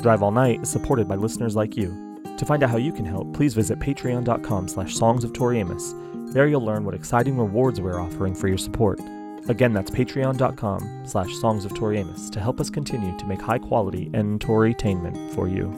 Drive All Night is supported by listeners like you. To find out how you can help, please visit patreon.com slash songs of Tori Amos. There you'll learn what exciting rewards we're offering for your support. Again, that's patreon.com slash songs of Tori Amos to help us continue to make high quality and Torytainment for you.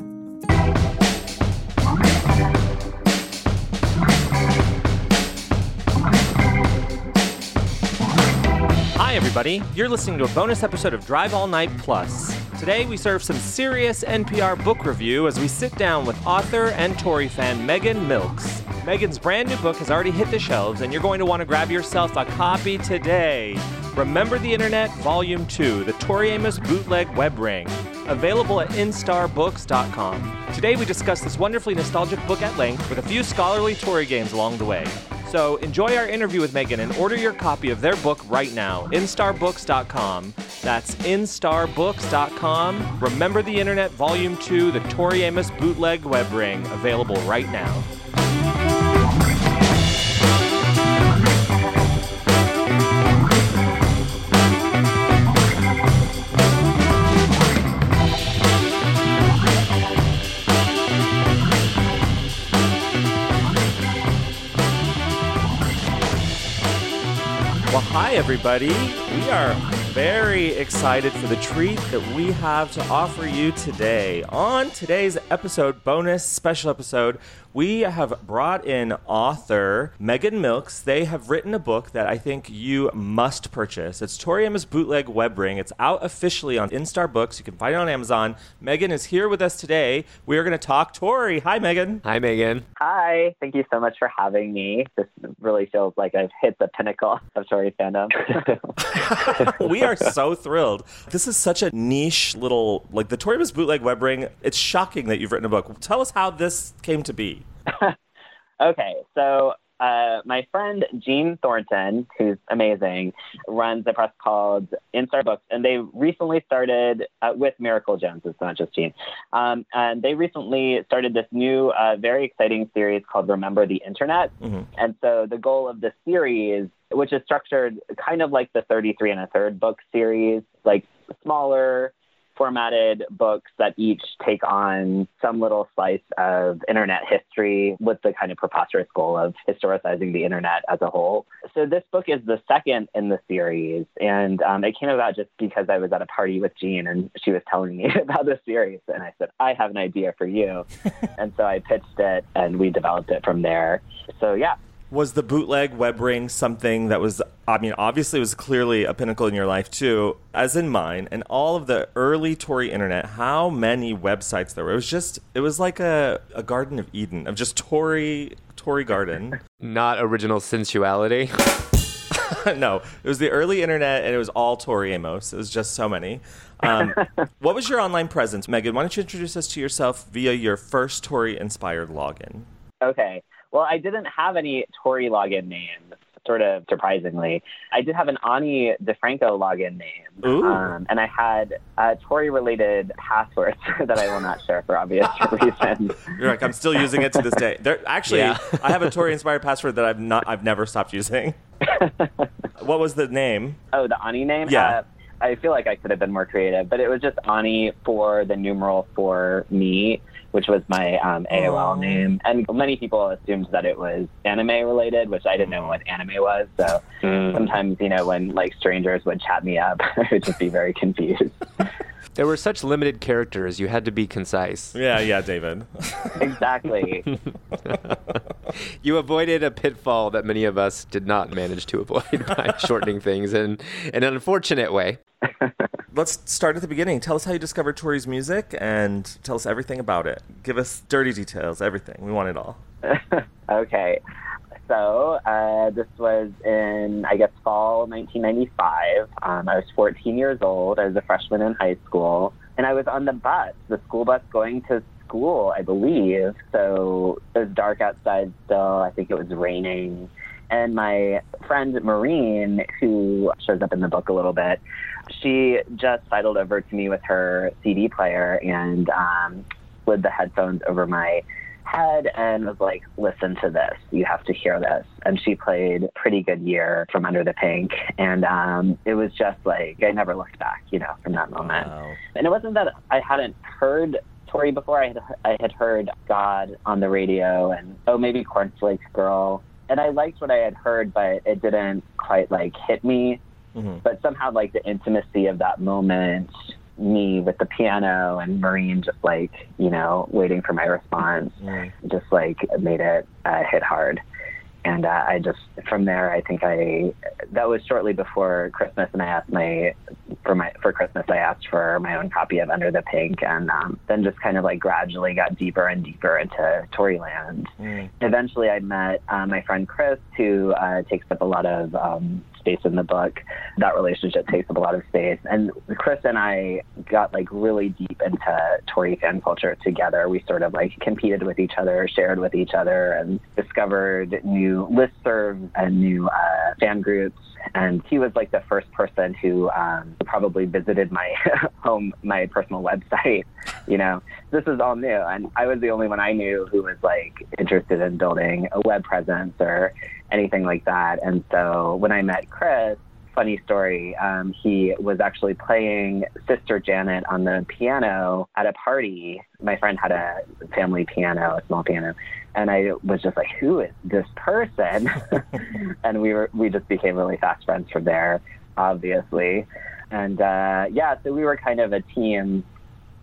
Hi, everybody. You're listening to a bonus episode of Drive All Night Plus. Today, we serve some serious NPR book review as we sit down with author and Tori fan Megan Milks. Megan's brand new book has already hit the shelves, and you're going to want to grab yourself a copy today. Remember the Internet, Volume 2, the Tori Amos Bootleg Web Ring. Available at instarbooks.com. Today, we discuss this wonderfully nostalgic book at length with a few scholarly Tori games along the way. So enjoy our interview with Megan and order your copy of their book right now. Instarbooks.com. That's instarbooks.com. Remember the Internet Volume 2, the Tori Amos Bootleg Web Ring, available right now. Hi, everybody. We are very excited for the treat that we have to offer you today. On today's episode, bonus special episode, we have brought in author Megan Milks. They have written a book that I think you must purchase. It's Tori Amos Bootleg Web Ring. It's out officially on Instar Books. You can find it on Amazon. Megan is here with us today. We are going to talk Tori. Hi, Megan. Hi, Megan. Hi, thank you so much for having me. This really feels like I've hit the pinnacle of Tori fandom. we are so thrilled. This is such a niche little, like the Tori Amos Bootleg Web Ring. It's shocking that you've written a book. Tell us how this came to be. okay, so uh, my friend Jean Thornton, who's amazing, runs a press called Instar Books, and they recently started uh, with Miracle Jones. It's not just Jean, um, and they recently started this new, uh, very exciting series called Remember the Internet. Mhm. And so the goal of the series, which is structured kind of like the 33 and a third book series, like smaller formatted books that each take on some little slice of internet history with the kind of preposterous goal of historicizing the internet as a whole. So this book is the second in the series, and um, it came about just because I was at a party with Jean and she was telling me about the series, and I said, I have an idea for you. and so I pitched it and we developed it from there. So yeah, Was the bootleg web ring something that was, I mean, obviously it was clearly a pinnacle in your life too, as in mine, and all of the early Tori internet, how many websites there were? It was just, it was like a, a Garden of Eden of just Tori, Tori Garden. Not original sensuality. no, it was the early internet and it was all Tori Amos. It was just so many. Um, what was your online presence? Megan, why don't you introduce us to yourself via your first Tori inspired login? Okay. Well, I didn't have any Tori login names, sort of surprisingly. I did have an Ani DiFranco login name. Um, and I had uh, Tori related passwords that I will not share for obvious reasons. You're like, I'm still using it to this day. There, actually, Yeah. I have a Tori inspired password that I've not, I've never stopped using. what was the name? Oh, the Ani name? Yeah. Uh, I feel like I could have been more creative, but it was just Ani for the numeral for me, which was my um, AOL name. And many people assumed that it was anime related, which I didn't know what anime was. So sometimes, you know, when like strangers would chat me up, I would just be very confused. There were such limited characters, you had to be concise. Yeah, yeah, David. exactly. You avoided a pitfall that many of us did not manage to avoid by shortening things in, in an unfortunate way. Let's start at the beginning. Tell us how you discovered Tori's music and tell us everything about it. Give us dirty details, everything. We want it all. okay. So uh, this was in, I guess, fall 1995. Um, I was 14 years old. I was a freshman in high school, and I was on the bus, the school bus going to school, I believe. So it was dark outside still. I think it was raining. And my friend Maureen, who shows up in the book a little bit, she just sidled over to me with her CD player and um, slid the headphones over my head and was like, listen to this. You have to hear this. And she played Pretty Good Year from Under the Pink. And um, it was just like, I never looked back, you know, from that moment. Wow. And it wasn't that I hadn't heard Tori before. I had I had heard God on the radio and oh maybe Cornflakes Girl, and I liked what I had heard, but it didn't quite like hit me. Mm-hmm. But somehow like the intimacy of that moment, me with the piano and Maureen just like you know waiting for my response, Mm. just like made it uh, hit hard. And uh, I just from there, I think I that was shortly before Christmas, and I asked my for my for Christmas, I asked for my own copy of Under the Pink, and um, then just kind of like gradually got deeper and deeper into Toriland. Mm. Eventually, I met uh, my friend Chris, who uh, takes up a lot of um, space in the book. That relationship takes up a lot of space, and Chris and I got like really deep into Tori fan culture together. We sort of like competed with each other, shared with each other, and discovered new listservs and new uh, fan groups. And he was like the first person who um, probably visited my home, my personal website. You know, this is all new, and I was the only one I knew who was like interested in building a web presence or anything like that. And so when I met Chris, funny story, um, he was actually playing Sister Janet on the piano at a party. My friend had a family piano, a small piano, and I was just like, "Who is this person?" and we were we just became really fast friends from there, obviously. And uh, yeah, so we were kind of a team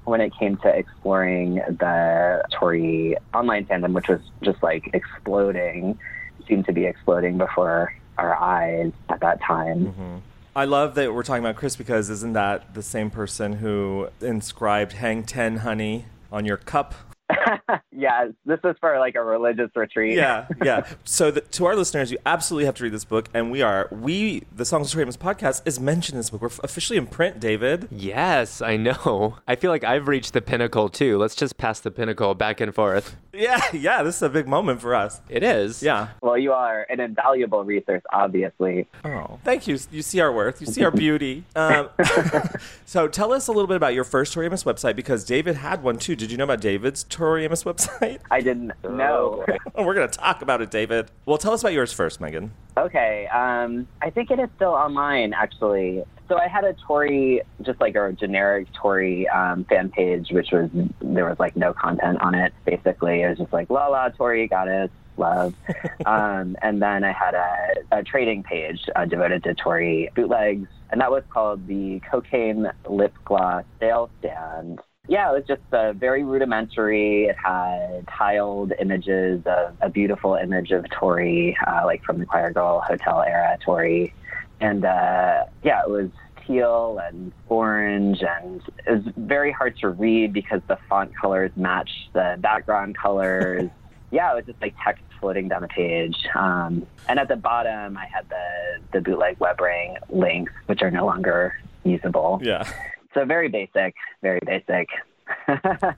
when it came to exploring the Tori online fandom, which was just like exploding, seemed to be exploding before our eyes at that time. Mm-hmm. I love that we're talking about Chris because isn't that the same person who inscribed "Hang Ten, Honey" on your cup? yeah, this is for like a religious retreat. Yeah, yeah. So the, to our listeners, you absolutely have to read this book, and we are we the Songs of Tori Amos podcast is mentioned in this book. We're officially in print, David. Yes, I know. I feel like I've reached the pinnacle too. Let's just pass the pinnacle back and forth. Yeah, yeah. This is a big moment for us. It is. Yeah. Well, you are an invaluable resource, obviously. Oh, thank you. You see our worth. You see our beauty. Um, so tell us a little bit about your first Tori Amos website because David had one too. Did you know about David's Tori Amos website? I didn't know. We're gonna talk about it, David. Well, tell us about yours first, Megan. Okay, um, I think it is still online, actually. So I had a Tori, just like a generic Tori um, fan page, which was there was like no content on it. Basically, it was just like la la Tori, got it, love. um, and then I had a, a trading page uh, devoted to Tori bootlegs, and that was called the Cocaine Lip Gloss Sale Stand. Yeah, it was just uh, very rudimentary. It had tiled images of a beautiful image of Tori, uh, like from the Choir Girl Hotel era Tori. And uh, yeah, it was teal and orange, and it was very hard to read because the font colors matched the background colors. yeah, it was just like text floating down the page. Um, and at the bottom, I had the, the bootleg web ring links, which are no longer usable. Yeah. So very basic, very basic.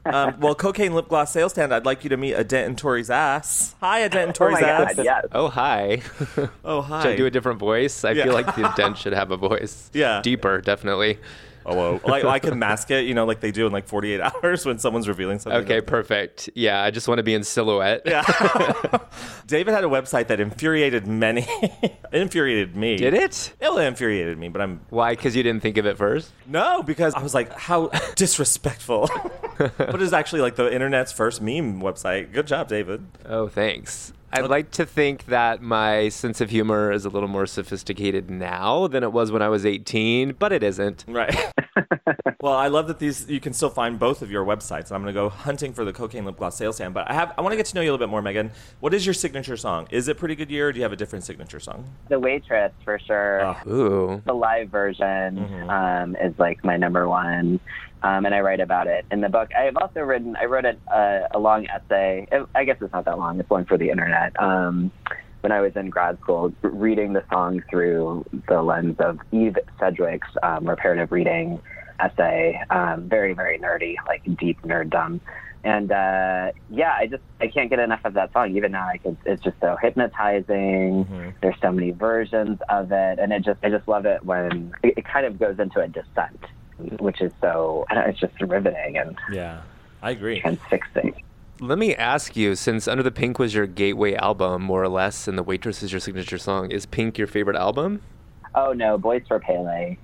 Um, well, cocaine lip gloss sales stand. I'd like you to meet a dent in Tori's ass. Hi, a dent in oh Tori's my ass. god, yes. Oh hi. Oh, hi. Should I do a different voice? I Yeah. feel like the dent should have a voice. Yeah. Deeper, definitely. Oh. Like, I can mask it, you know, like they do in like 48 hours when someone's revealing something. Okay, perfect. Yeah, I just want to be in silhouette. Yeah. David had a website that infuriated many. infuriated me. Did it? It infuriated me, but I'm Why? Because you didn't think of it first? no because I was like, how disrespectful. but it's actually like the internet's first meme website. Good job, David. Oh, thanks. I'd like to think that my sense of humor is a little more sophisticated now than it was when I was 18, but it isn't. Right. well, I love that these you can still find both of your websites. I'm going to go hunting for the cocaine lip gloss sales stand, but I have I want to get to know you a little bit more, Megan. What is your signature song? Is it Pretty Good Year, or do you have a different signature song? The waitress for sure. Oh. Ooh. The live version Mhm. um, is like my number one, um, and I write about it in the book. I have also written. I wrote a, a, a long essay. I guess it's not that long. It's one for the internet. Um, when I was in grad school, reading the song through the lens of Eve Sedgwick's um, reparative reading essay, um, very very nerdy, like deep nerddom. And uh, yeah, I just I can't get enough of that song. Even now, like it's, it's just so hypnotizing. Mhm. There's so many versions of it, and it just I just love it when it, it kind of goes into a descent, which is so I don't know, it's just riveting and Yeah, I agree. and transfixing. Let me ask you, since Under the Pink was your gateway album, more or less, and The Waitress is your signature song, is Pink your favorite album? Oh no, Boys for Pele.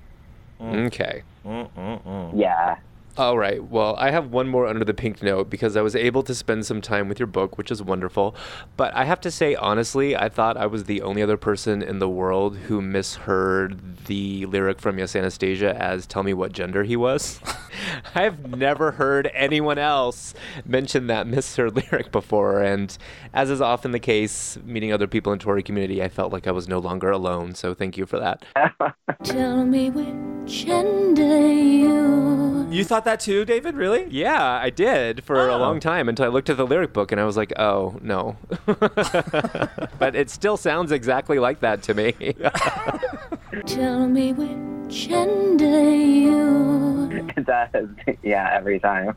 Mm. Okay. Mm-mm-mm. Yeah, All right. Well, I have one more under the pink note because I was able to spend some time with your book, which is wonderful. But I have to say, honestly, I thought I was the only other person in the world who misheard the lyric from Yes Anastasia as "Tell me what gender he was." I've never heard anyone else mention that misheard lyric before, and as is often the case, meeting other people in Tori community, I felt like I was no longer alone. So thank you for that. Tell me gender you. You thought that too, David? Really? Yeah, I did for a Oh. long time until I looked at the lyric book and I was like, oh, no. but it still sounds exactly like that to me. Tell me which gender you. It does. Yeah, every time.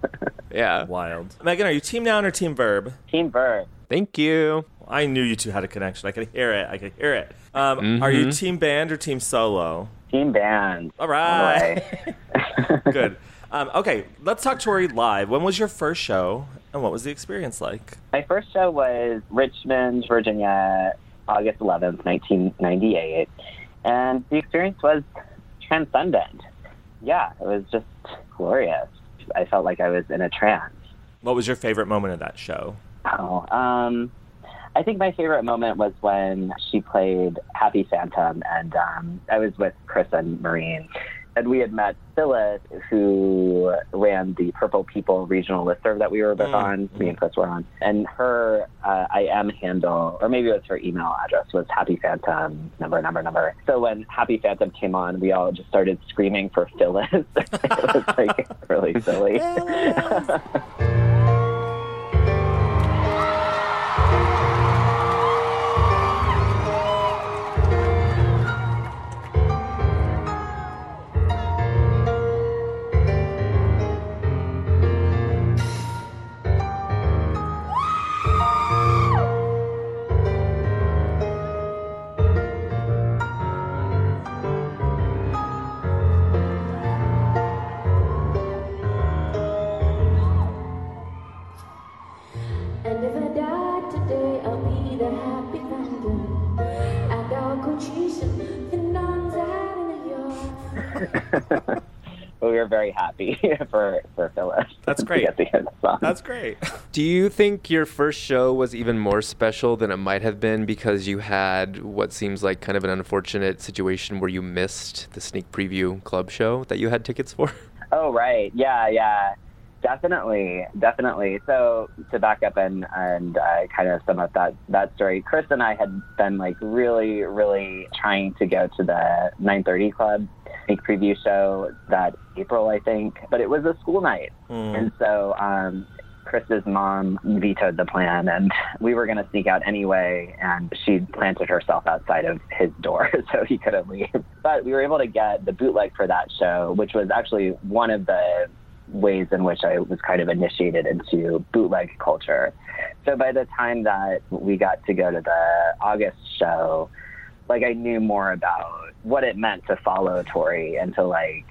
yeah. Wild. Megan, are you team noun or team verb? Team verb. Thank you. I knew you two had a connection. I could hear it. I could hear it. Um, Are you team band or team solo? Team band. All right. Good. Um, okay, let's talk Tori live. When was your first show, and what was the experience like? My first show was Richmond, Virginia, August 11th, 1998. And the experience was transcendent. Yeah, it was just glorious. I felt like I was in a trance. What was your favorite moment of that show? Oh, um, I think my favorite moment was when she played Happy Phantom, and um, I was with Chris and Maureen. And we had met Phyllis, who ran the Purple People regional listserv that we were both Mm, on, me and Chris were on. And her uh, I am handle, or maybe it was her email address, was Happy Phantom, number, number, number. So when Happy Phantom came on, we all just started screaming for Phyllis. it was like really silly. very happy for, for Phyllis. That's great. At the end song. That's great. Do you think your first show was even more special than it might have been because you had what seems like kind of an unfortunate situation where you missed the sneak preview club show that you had tickets for? Oh, right. Yeah, yeah. Definitely, definitely. So to back up and and uh, kind of sum up that that story, Chris and I had been like really, really trying to go to the 9:30 Club sneak preview show that April, I think, but it was a school night, and so um, Chris's mom vetoed the plan, and we were going to sneak out anyway. And she planted herself outside of his door, so he couldn't leave. But we were able to get the bootleg for that show, which was actually one of the ways in which I was kind of initiated into bootleg culture. So by the time that we got to go to the August show, like I knew more about what it meant to follow Tori and to like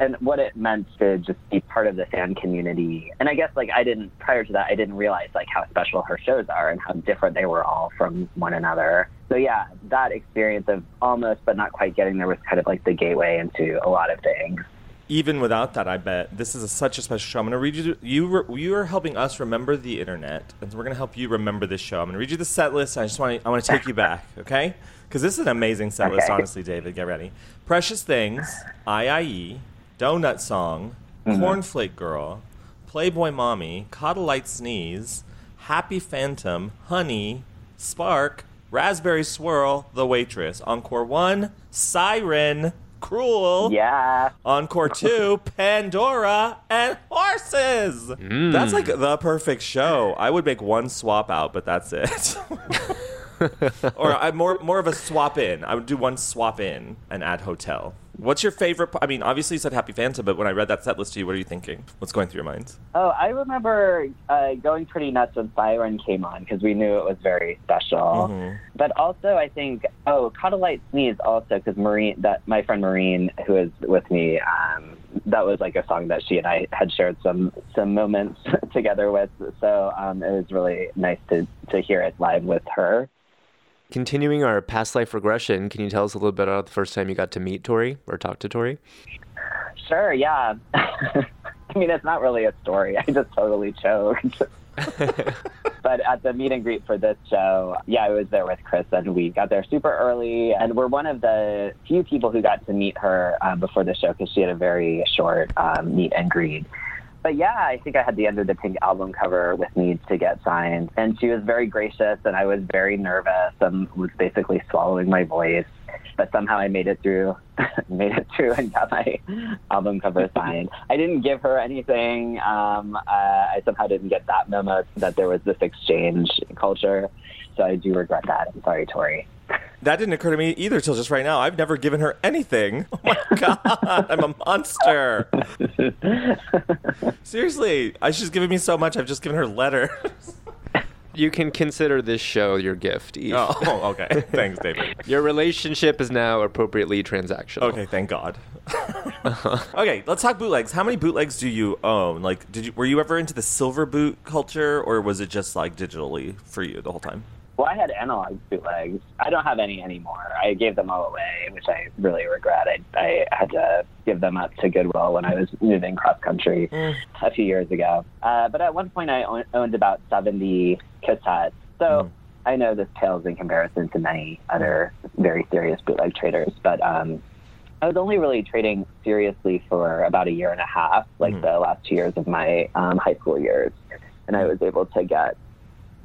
and what it meant to just be part of the fan community. And I guess like I didn't prior to that I didn't realize like how special her shows are and how different they were all from one another. So yeah, that experience of almost but not quite getting there was kind of like the gateway into a lot of things. Even without that, I bet this is a, such a special show. I'm going to read you. You you are helping us remember the internet, and we're going to help you remember this show. I'm going to read you the set list. I just want to I want to take you back, okay? Because this is an amazing set list, Okay. honestly, David. Get ready. Precious Things, IIE, Donut Song, mm-hmm. Cornflake Girl, Playboy Mommy, Coddle Light Sneeze, Happy Phantom, Honey, Spark, Raspberry Swirl, The Waitress. Encore one, Siren, Cruel. Yeah. Encore two, Pandora and horses. Mm. That's like the perfect show. I would make one swap out, but that's it. or I more more of a swap in. I would do one swap in and add hotel. What's your favorite? p- I mean, obviously you said Happy Phantom, but when I read that set list to you, what are you thinking? What's going through your mind? Oh, I remember uh, going pretty nuts when Siren came on because we knew it was very special. Mhm. But also, I think oh, Light Sneeze also because Maureen, that my friend Maureen, who is with me, um, that was like a song that she and I had shared some some moments together with. So um, it was really nice to to hear it live with her. Continuing our past life regression, can you tell us a little bit about the first time you got to meet Tori or talk to Tori? Sure, yeah. I mean, it's not really a story. I just totally choked. but at the meet and greet for this show, yeah, I was there with Chris, and we got there super early, and we're one of the few people who got to meet her uh, before the show because she had a very short um, meet and greet. But yeah, I think I had the Under the Pink album cover with me to get signed, and she was very gracious, and I was very nervous and was basically swallowing my voice. But somehow I made it through, made it through, and got my album cover signed. I didn't give her anything. Um, uh, I somehow didn't get that memo that there was this exchange culture, so I do regret that. I'm sorry, Tori. That didn't occur to me either till just right now. I've never given her anything. Oh my god, I'm a monster. Seriously, I she's given me so much. I've just given her letters. You can consider this show your gift, Eve. Oh, oh okay. Thanks, David. Your relationship is now appropriately transactional. Okay, thank God. okay, let's talk bootlegs. How many bootlegs do you own? Like, did you were you ever into the silver boot culture, or was it just like digitally for you the whole time? Well, I had analog bootlegs. I don't have any anymore. I gave them all away, which I really regret. I, I had to give them up to Goodwill when I was moving cross country a few years ago. Uh, but at one point, I own- owned about 70 cassettes. So I know this pales in comparison to many other very serious bootleg traders, but um, I was only really trading seriously for about a year and a half, like the last two years of my um, high school years. And I was able to get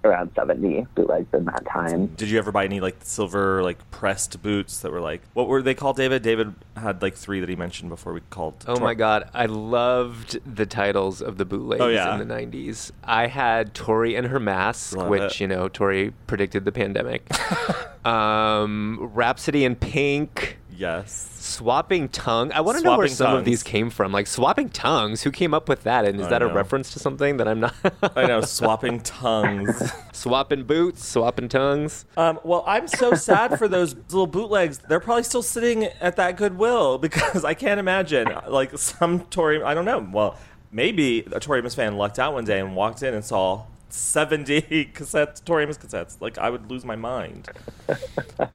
around 70 bootlegs in that time. Did you ever buy any like silver like pressed boots that were like what were they called? David. David had like three that he mentioned before we called. Oh my god, I loved the titles of the bootlegs Oh, yeah. in the 90s. I had Tori and her mask, Love which, it. you know, Tori predicted the pandemic. um, Rhapsody in Pink, Yes. Swapping Tongue. I want to know where Swapping some of Tongues. these came from. Like Swapping Tongues, who came up with that? And is I that a know. reference to something that I'm not? I know, swapping tongues. Swapping boots, swapping tongues. Um, well, I'm so sad for those little bootlegs. They're probably still sitting at that Goodwill because I can't imagine like some Tori. I don't know. Well, maybe a Tori Amos fan lucked out one day and walked in and saw 70 cassettes, Tori Amos cassettes. Like I would lose my mind.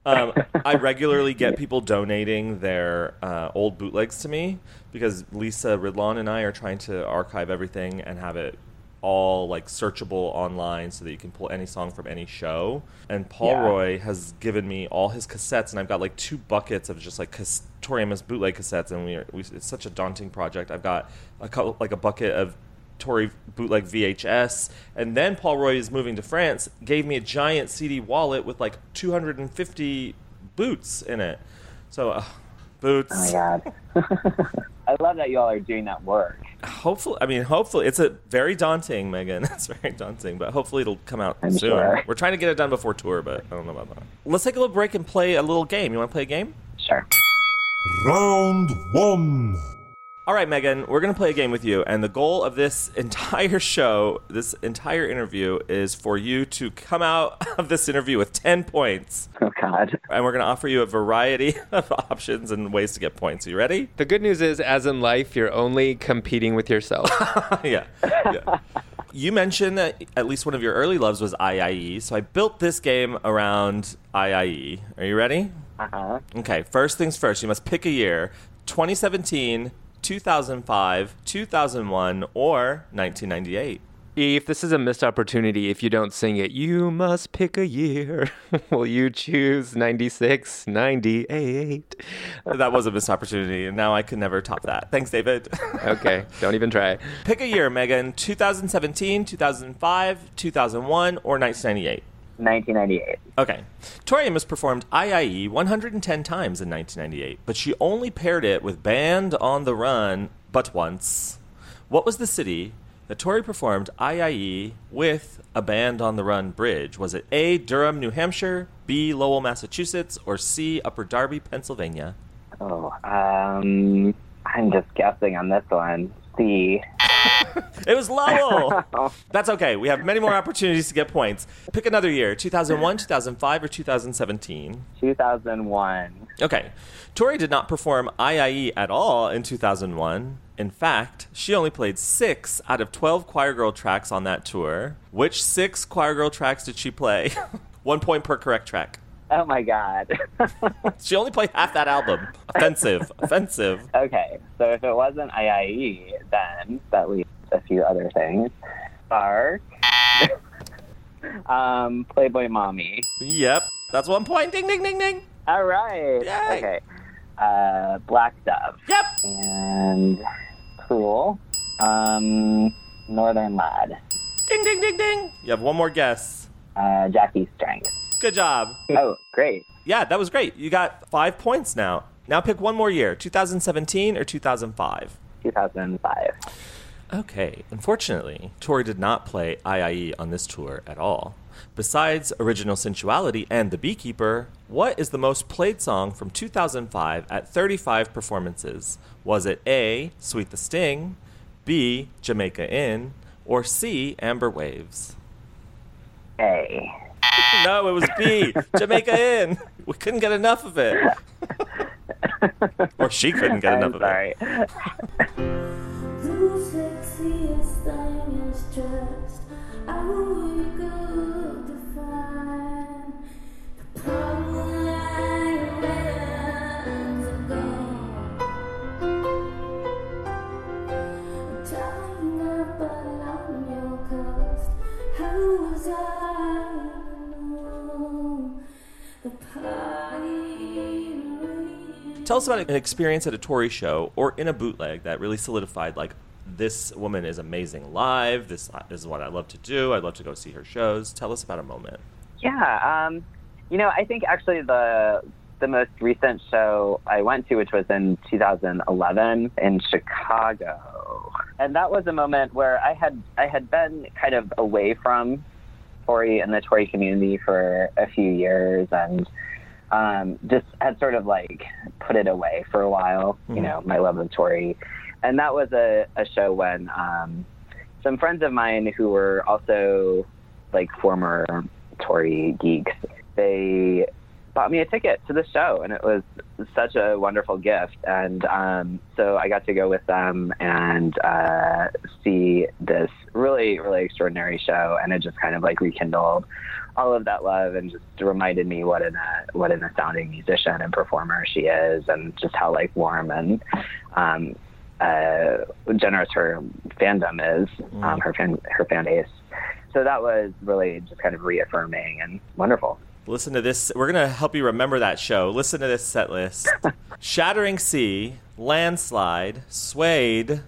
Um, I regularly get people donating their uh, old bootlegs to me because Lisa Ridlon and I are trying to archive everything and have it all like searchable online so that you can pull any song from any show. And Paul Yeah. Roy has given me all his cassettes, and I've got like two buckets of just like cas- Tori Amos bootleg cassettes, and we, are, we it's such a daunting project. I've got a couple like a bucket of Tori bootleg VHS, and then Paul Roy is moving to France. Gave me a giant CD wallet with like 250 boots in it. So, uh, boots. Oh my God. I love that you all are doing that work. Hopefully, I mean, hopefully, it's a very daunting, Megan. It's very daunting, but hopefully it'll come out I'm soon. sure. We're trying to get it done before tour, but I don't know about that. Let's take a little break and play a little game. You want to play a game? Sure. Round one. All right, Megan, we're going to play a game with you. And the goal of this entire show, this entire interview, is for you to come out of this interview with 10 points. Oh God. And we're going to offer you a variety of options and ways to get points. Are you ready? The good news is, as in life, you're only competing with yourself. yeah. yeah. You mentioned that at least one of your early loves was IIE, so I built this game around IIE. Are you ready? Uh huh. Okay, first things first, you must pick a year 2017, 2005, 2001, or 1998. Eve, this is a missed opportunity if you don't sing it. You must pick a year. Will you choose 96, 98? That was a missed opportunity, and now I can never top that. Thanks, David. Okay, don't even try. pick a year, Megan 2017, 2005, 2001, or 1998. 1998. Okay. Tori Amos performed IIE 110 times in 1998, but she only paired it with Band on the Run but once. What was the city that Tori performed IIE with a Band on the Run bridge? Was it A. Durham, New Hampshire, B. Lowell, Massachusetts, or C. Upper Darby, Pennsylvania? Oh, um, I'm just guessing on this one. C. It was Lowell! That's okay. We have many more opportunities to get points. Pick another year 2001, 2005, or 2017. 2001. Okay. Tori did not perform IIE at all in 2001. In fact, she only played six out of 12 Choir Girl tracks on that tour. Which six Choir Girl tracks did she play? One point per correct track. Oh my god. She only played half that album. Offensive. Offensive. okay, so if it wasn't IIE, then that leaves a few other things. Spark. um, Playboy Mommy. Yep. That's one point. Ding, ding, ding, ding. All right. Yay. Okay. Uh, Black Dove. Yep. And Cruel. Um, Northern Lad. Ding, ding, ding, ding. You have one more guess. Uh, Jackie's Strength. Good job. Oh, great. Yeah, that was great. You got five points now. Now pick one more year 2017 or 2005. 2005. Okay, unfortunately, Tori did not play IIE on this tour at all. Besides Original Sensuality and The Beekeeper, what is the most played song from 2005 at 35 performances? Was it A, Sweet the Sting, B, Jamaica Inn, or C, Amber Waves? A. No, it was B, Jamaica Inn. We couldn't get enough of it. or she couldn't get enough I'm of sorry. The Tell us about an experience at a Tori show or in a bootleg that really solidified like this woman is amazing live. This is what I love to do. I'd love to go see her shows. Tell us about a moment. Yeah, um, you know, I think actually the the most recent show I went to, which was in 2011 in Chicago, and that was a moment where I had I had been kind of away from Tori and the Tori community for a few years, and um, just had sort of like put it away for a while. You Mhm. know, my love of Tori, and that was a, a show when um, some friends of mine who were also like former Tori geeks, they bought me a ticket to the show, and it was such a wonderful gift. And um, so I got to go with them and uh, see this really, really extraordinary show, and it just kind of like rekindled all of that love and just reminded me what an uh, what an astounding musician and performer she is, and just how like warm and um, uh, generous her fandom is, um, her fan her fan base. So that was really just kind of reaffirming and wonderful. Listen to this. We're going to help you remember that show. Listen to this set list Shattering Sea, Landslide, Suede,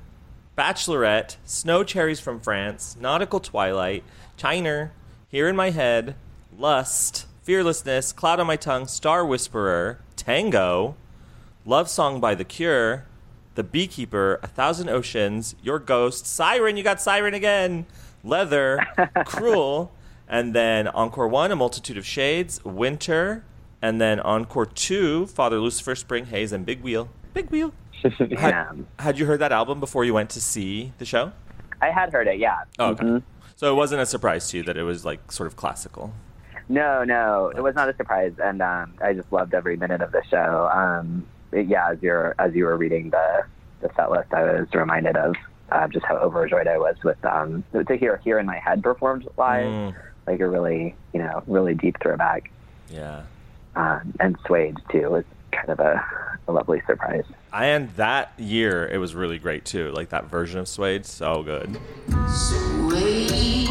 Bachelorette, Snow Cherries from France, Nautical Twilight, China, Here in My Head, Lust, Fearlessness, Cloud on My Tongue, Star Whisperer, Tango, Love Song by The Cure, The Beekeeper, A Thousand Oceans, Your Ghost, Siren, you got Siren again, Leather, Cruel, and then Encore 1, A Multitude of Shades, Winter, and then Encore 2, Father Lucifer, Spring Haze, and Big Wheel. Big Wheel. Had, yeah. had you heard that album before you went to see the show? I had heard it, yeah. Oh, okay. Mhm. So it wasn't a surprise to you that it was like sort of classical. No, no, it was not a surprise, and um, I just loved every minute of the show. Um, it- yeah, as you're as you were reading the the set list, I was reminded of uh, just how overjoyed I was with um, to hear "Here in My Head" performed live, Mm, like a really you know really deep throwback, yeah. um, and "Suede" too was kind of a, a lovely surprise. And that year, it was really great too. Like that version of Suede, so good. Suede. Suede.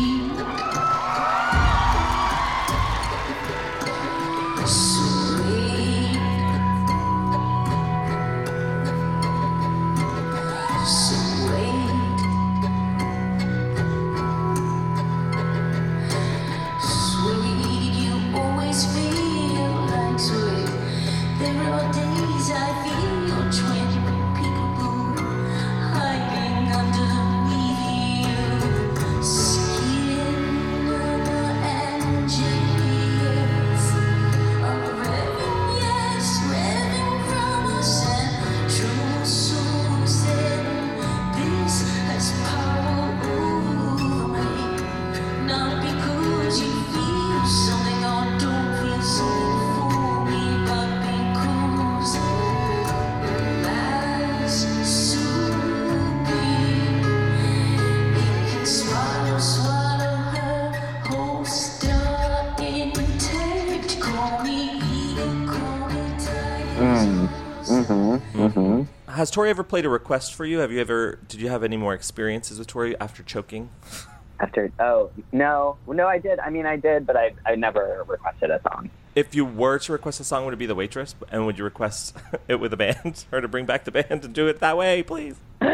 Tori ever played a request for you? Have you ever? Did you have any more experiences with Tori after choking? After oh no no I did I mean I did but I I never requested a song. If you were to request a song, would it be The Waitress? And would you request it with a band, or to bring back the band and do it that way, please? um,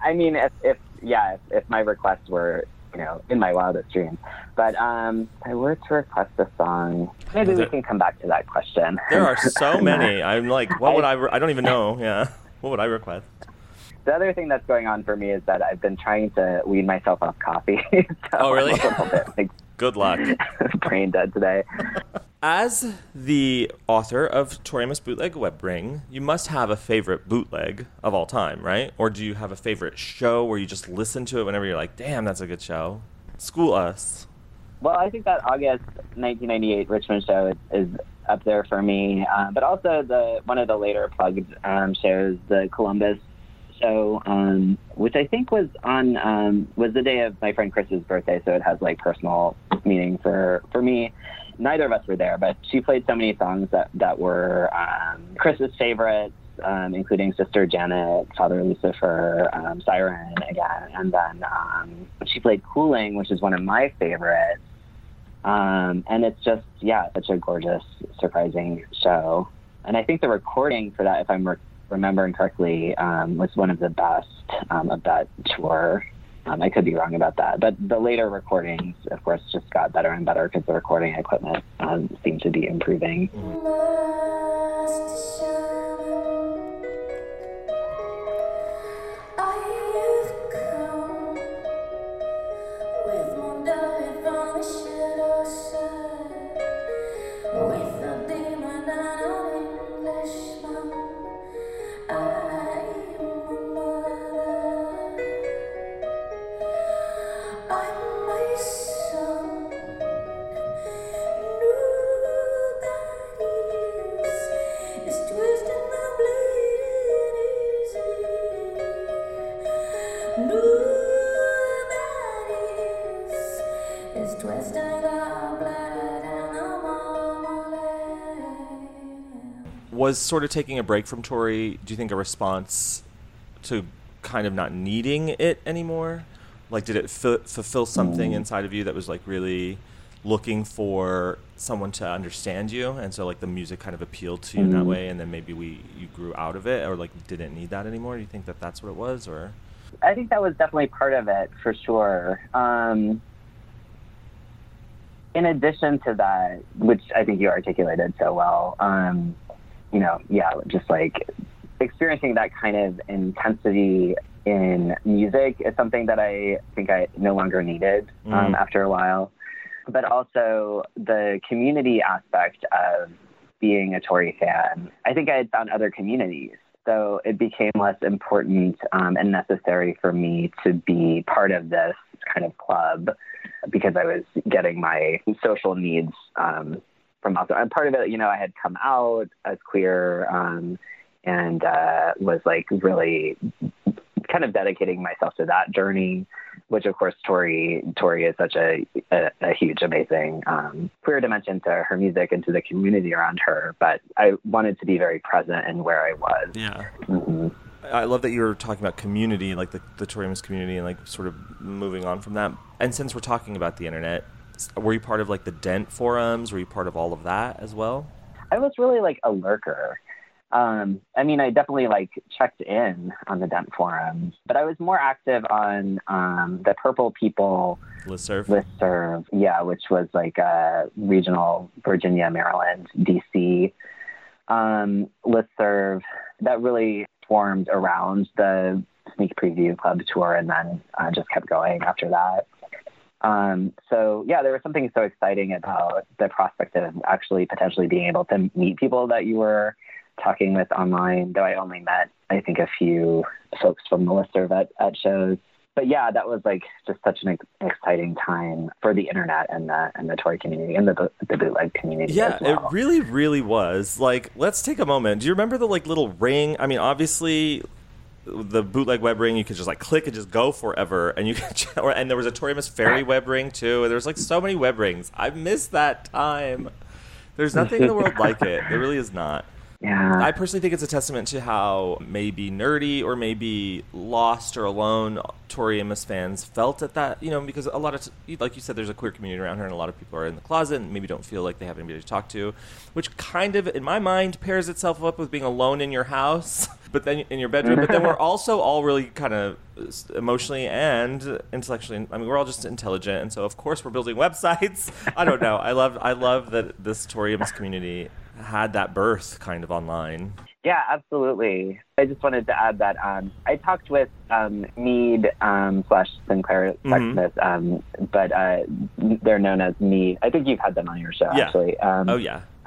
I mean, if, if yeah, if, if my requests were you know in my wildest dreams, but um, if I were to request a song, maybe we can come back to that question. There are so many. I'm like, what would I? Re- I don't even know. Yeah, what would I request? the other thing that's going on for me is that I've been trying to wean myself off coffee. so Oh, really? I'm a little bit like Good luck. brain dead today. As the author of Tori Bootleg Web Ring, you must have a favorite bootleg of all time, right? Or do you have a favorite show where you just listen to it whenever you're like, damn, that's a good show? School us. Well, I think that August 1998 Richmond show is, is up there for me, uh, but also the one of the later plugged um, shows, the Columbus show, um, which I think was on um, was the day of my friend Chris's birthday, so it has like personal meaning for for me. Neither of us were there, but she played so many songs that that were um, Chris's favorites. Um, including Sister Janet, Father Lucifer, um, Siren again, and then um, she played Cooling, which is one of my favorites. And it's just, yeah, such a gorgeous, surprising show. And I think the recording for that, if I'm re- remembering correctly, um, was one of the best um, of that tour. Um, I could be wrong about that. But the later recordings, of course, just got better and better because the recording equipment um, seemed to be improving. Was sort of taking a break from Tori, do you think a response to kind of not needing it anymore? Like, did it fu- fulfill something inside of you that was like really looking for someone to understand you? And so, like, the music kind of appealed to you in that way, and then maybe we you grew out of it, or like didn't need that anymore? Do you think that that's what it was, or? I think that was definitely part of it for sure. Um, in addition to that, which I think you articulated so well, um, you know, yeah, just like experiencing that kind of intensity in music is something that I think I no longer needed um, Mm. after a while. But also the community aspect of being a Tori fan, I think I had found other communities. So it became less important um, and necessary for me to be part of this kind of club because I was getting my social needs um, from outside. And part of it, you know, I had come out as queer um, and uh, was like really kind of dedicating myself to that journey. Which, of course, Tori Tori is such a a, a huge, amazing um, queer dimension to her music and to the community around her. But I wanted to be very present in where I was. Yeah. hmm I love that you were talking about community, like the, the Tori Amos community, and like sort of moving on from that. And since we're talking about the internet, were you part of like the Dent forums? Were you part of all of that as well? I was really like a lurker. Um, I mean, I definitely like checked in on the Dent forums, but I was more active on um, the Purple People Listserv? listserv, yeah, which was like a regional Virginia, Maryland, DC um, listserv that really formed around the sneak preview club tour and then uh, just kept going after that. Um, so yeah, there was something so exciting about the prospect of actually potentially being able to meet people that you were talking with online. Though I only met, I think, a few folks from the listserv at, at shows. But yeah, that was like just such an exciting time for the internet and the and the Tori community and the the bootleg community. Yeah, well. it really, really was. Like, let's take a moment. Do you remember the like little ring? I mean, obviously, the bootleg web ring you could just like click and just go forever, and you could. Or, and there was a Tori Amos Fairy ah. web ring too. And there's like so many web rings. I miss that time. There's nothing in the world like it. There really is not. Yeah. I personally think it's a testament to how maybe nerdy or maybe lost or alone Tori Amos fans felt at that, you know, because a lot of, t- like you said, there's a queer community around her and a lot of people are in the closet and maybe don't feel like they have anybody to talk to, which kind of, in my mind, pairs itself up with being alone in your house, but then in your bedroom. but then we're also all really kind of emotionally and intellectually, I mean, we're all just intelligent. And so, of course, we're building websites. I don't know. I love, I love that this Tori Amos community had that birth kind of online. Yeah, absolutely. I just wanted to add that um, I talked with um, Mead um, slash Sinclair Mhm. Sexsmith, um, but uh, they're known as Mead. I think you've had them on your show, Yeah. actually. Um, Oh yeah.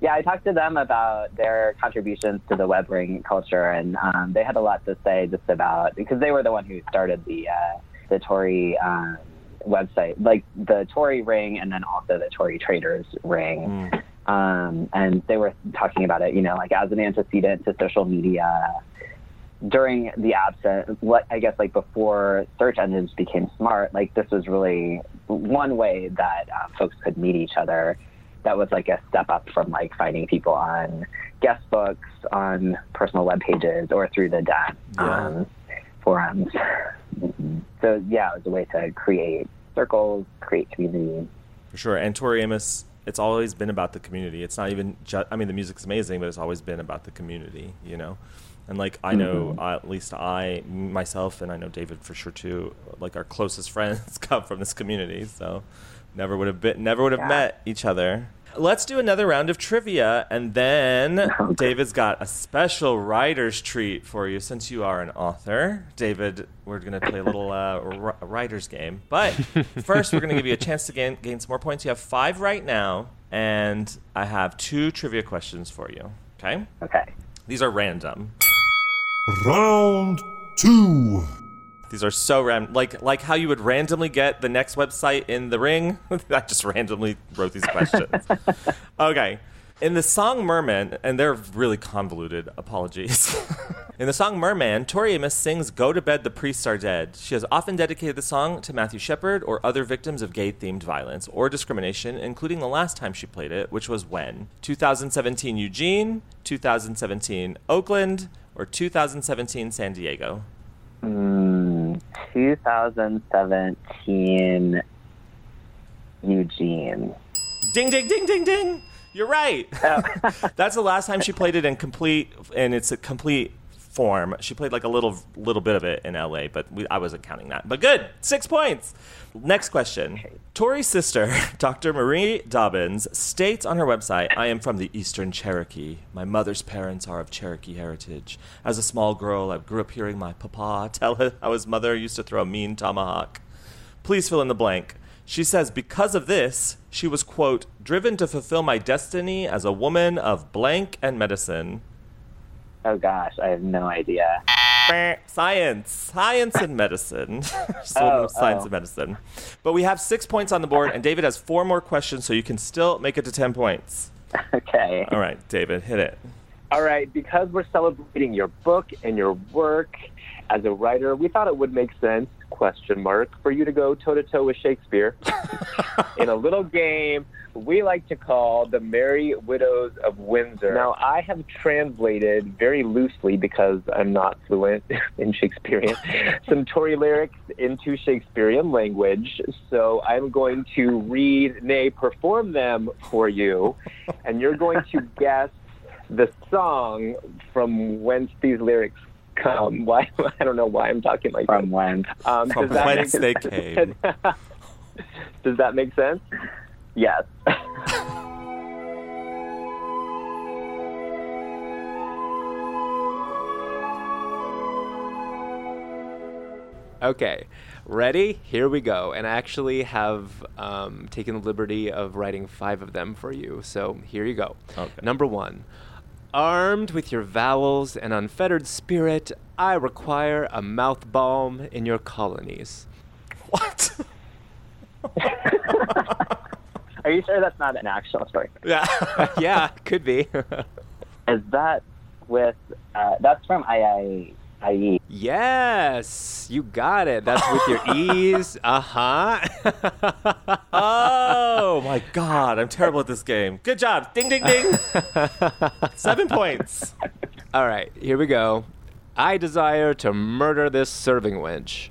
yeah, I talked to them about their contributions to the web ring culture, and um, they had a lot to say just about because they were the one who started the uh, the Tori um, website, like the Tori ring, and then also the Tori Traders ring. Mm. Um, and they were talking about it, you know, like as an antecedent to social media during the absence, what I guess like before search engines became smart, like this was really one way that uh, folks could meet each other. That was like a step up from like finding people on guest books, on personal web pages, or through the Dent Yeah. um, forums. So yeah, it was a way to create circles, create community. For sure. And Tori Amos, it's always been about the community. It's not even just, I mean, the music's amazing, but it's always been about the community, you know? And like, I know, uh, at least I, myself, and I know David for sure too, like our closest friends come from this community. So never would have been, never would have Yeah. met each other. Let's do another round of trivia, and then Okay. David's got a special writer's treat for you since you are an author. David, we're going to play a little uh, r- writer's game. But first, we're going to give you a chance to gain, gain some more points. You have five right now, and I have two trivia questions for you. Okay? Okay. These are random. Round two. These are so random, like like how you would randomly get the next website in the ring. I just randomly wrote these questions. okay, in the song Merman, and they're really convoluted. Apologies. in the song Merman, Tori Amos sings "Go to Bed, the Priests Are Dead." She has often dedicated the song to Matthew Shepard or other victims of gay-themed violence or discrimination, including the last time she played it, which was when 2017 Eugene, 2017 Oakland, or 2017 San Diego. Mm, 2017 Eugene. Ding, ding, ding, ding, ding. You're right. That's the last time she played it in complete, and it's a complete form. She played like a little, little bit of it in L.A., but we, I wasn't counting that. But good, six points. Next question. Tori's sister, Dr. Marie Dobbins, states on her website, "I am from the Eastern Cherokee. My mother's parents are of Cherokee heritage. As a small girl, I grew up hearing my papa tell her how his mother used to throw a mean tomahawk." Please fill in the blank. She says, because of this, she was, quote, driven to fulfill my destiny as a woman of blank and medicine. Oh gosh, I have no idea. Science. Science and medicine. Oh, science oh. and medicine. But we have six points on the board, and David has four more questions, so you can still make it to 10 points. Okay. All right, David, hit it. All right, because we're celebrating your book and your work as a writer, we thought it would make sense, question mark, for you to go toe to toe with Shakespeare in a little game we like to call the Merry Widows of Windsor. Now, I have translated very loosely because I'm not fluent in Shakespearean some Tori lyrics into Shakespearean language. So I'm going to read, nay, perform them for you, and you're going to guess the song from whence these lyrics come. Why I don't know why I'm talking like that. From this. when? Um, From does that whence they came. does that make sense? Yes. Okay, ready? Here we go. And I actually have um, taken the liberty of writing five of them for you. So here you go. Okay. Number one Armed with your vowels and unfettered spirit, I require a mouth balm in your colonies. What? Are you sure that's not an actual story? yeah. yeah, could be. Is that with? Uh, that's from II. IE. yes, you got it. That's with your E's. Uh huh. Oh, Oh my god, I'm terrible at this game. Good job. Ding ding ding. Seven points. All right, here we go. I desire to murder this serving wench.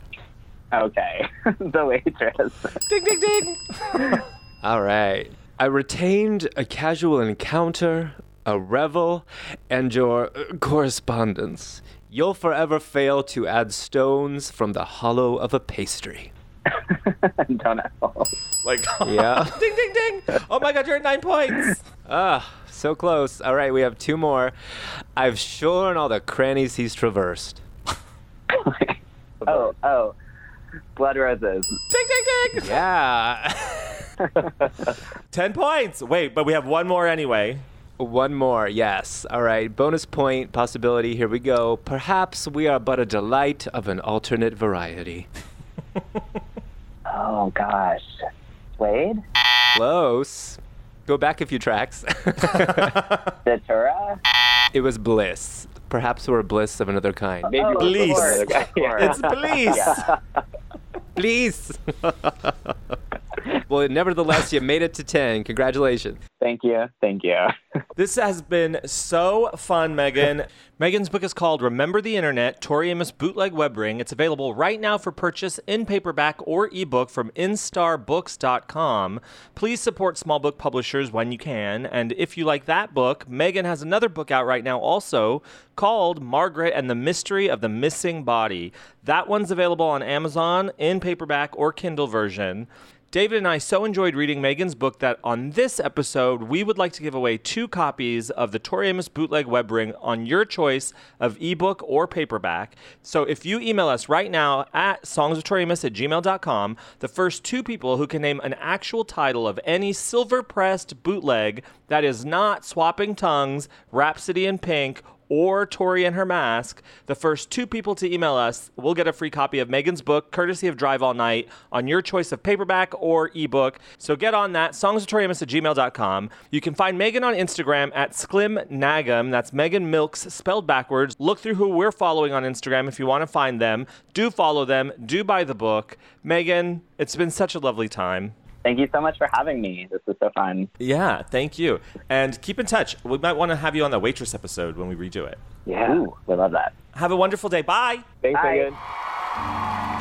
Okay. the waitress. Ding ding ding. All right. I retained a casual encounter, a revel, and your uh, correspondence. You'll forever fail to add stones from the hollow of a pastry. Donut hole. Like Yeah. ding ding ding. Oh my god, you're at nine points. Ah, so close. All right, we have two more. I've shorn all the crannies he's traversed. oh, oh. Blood roses. Ding ding ding. Yeah. Ten points. Wait, but we have one more anyway. One more, yes. All right, bonus point possibility. Here we go. Perhaps we are but a delight of an alternate variety. Oh gosh. Wade? Close. Go back a few tracks. Datura? it was bliss. Perhaps we're bliss of another kind. Maybe Oh, Bliss. before the guy- yeah. It's bliss. Please. well, nevertheless, you made it to 10. Congratulations. Thank you. Thank you. This has been so fun, Megan. Megan's book is called Remember the Internet Tori Amos Bootleg Web Ring. It's available right now for purchase in paperback or ebook from instarbooks.com. Please support small book publishers when you can. And if you like that book, Megan has another book out right now also called Margaret and the Mystery of the Missing Body. That one's available on Amazon in paperback or Kindle version. David and I so enjoyed reading Megan's book that on this episode, we would like to give away two copies of the Tori Amos Bootleg Web Ring on your choice of ebook or paperback. So if you email us right now at songsoftoriamos at gmail.com, the first two people who can name an actual title of any silver pressed bootleg that is not Swapping Tongues, Rhapsody in Pink, or Tori and her mask, the first two people to email us will get a free copy of Megan's book, courtesy of Drive All Night, on your choice of paperback or ebook. So get on that, songsoftoriamos at gmail.com. You can find Megan on Instagram at sklimnagem. That's Megan Milks spelled backwards. Look through who we're following on Instagram if you want to find them. Do follow them. Do buy the book. Megan, it's been such a lovely time. Thank you so much for having me. This was so fun. Yeah, thank you. And keep in touch. We might want to have you on the waitress episode when we redo it. Yeah. Ooh, we love that. Have a wonderful day. Bye. Thanks, Bye. Megan.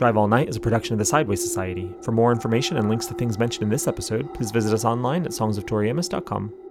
Drive All Night is a production of the Sideways Society. For more information and links to things mentioned in this episode, please visit us online at songsoftoriamos.com.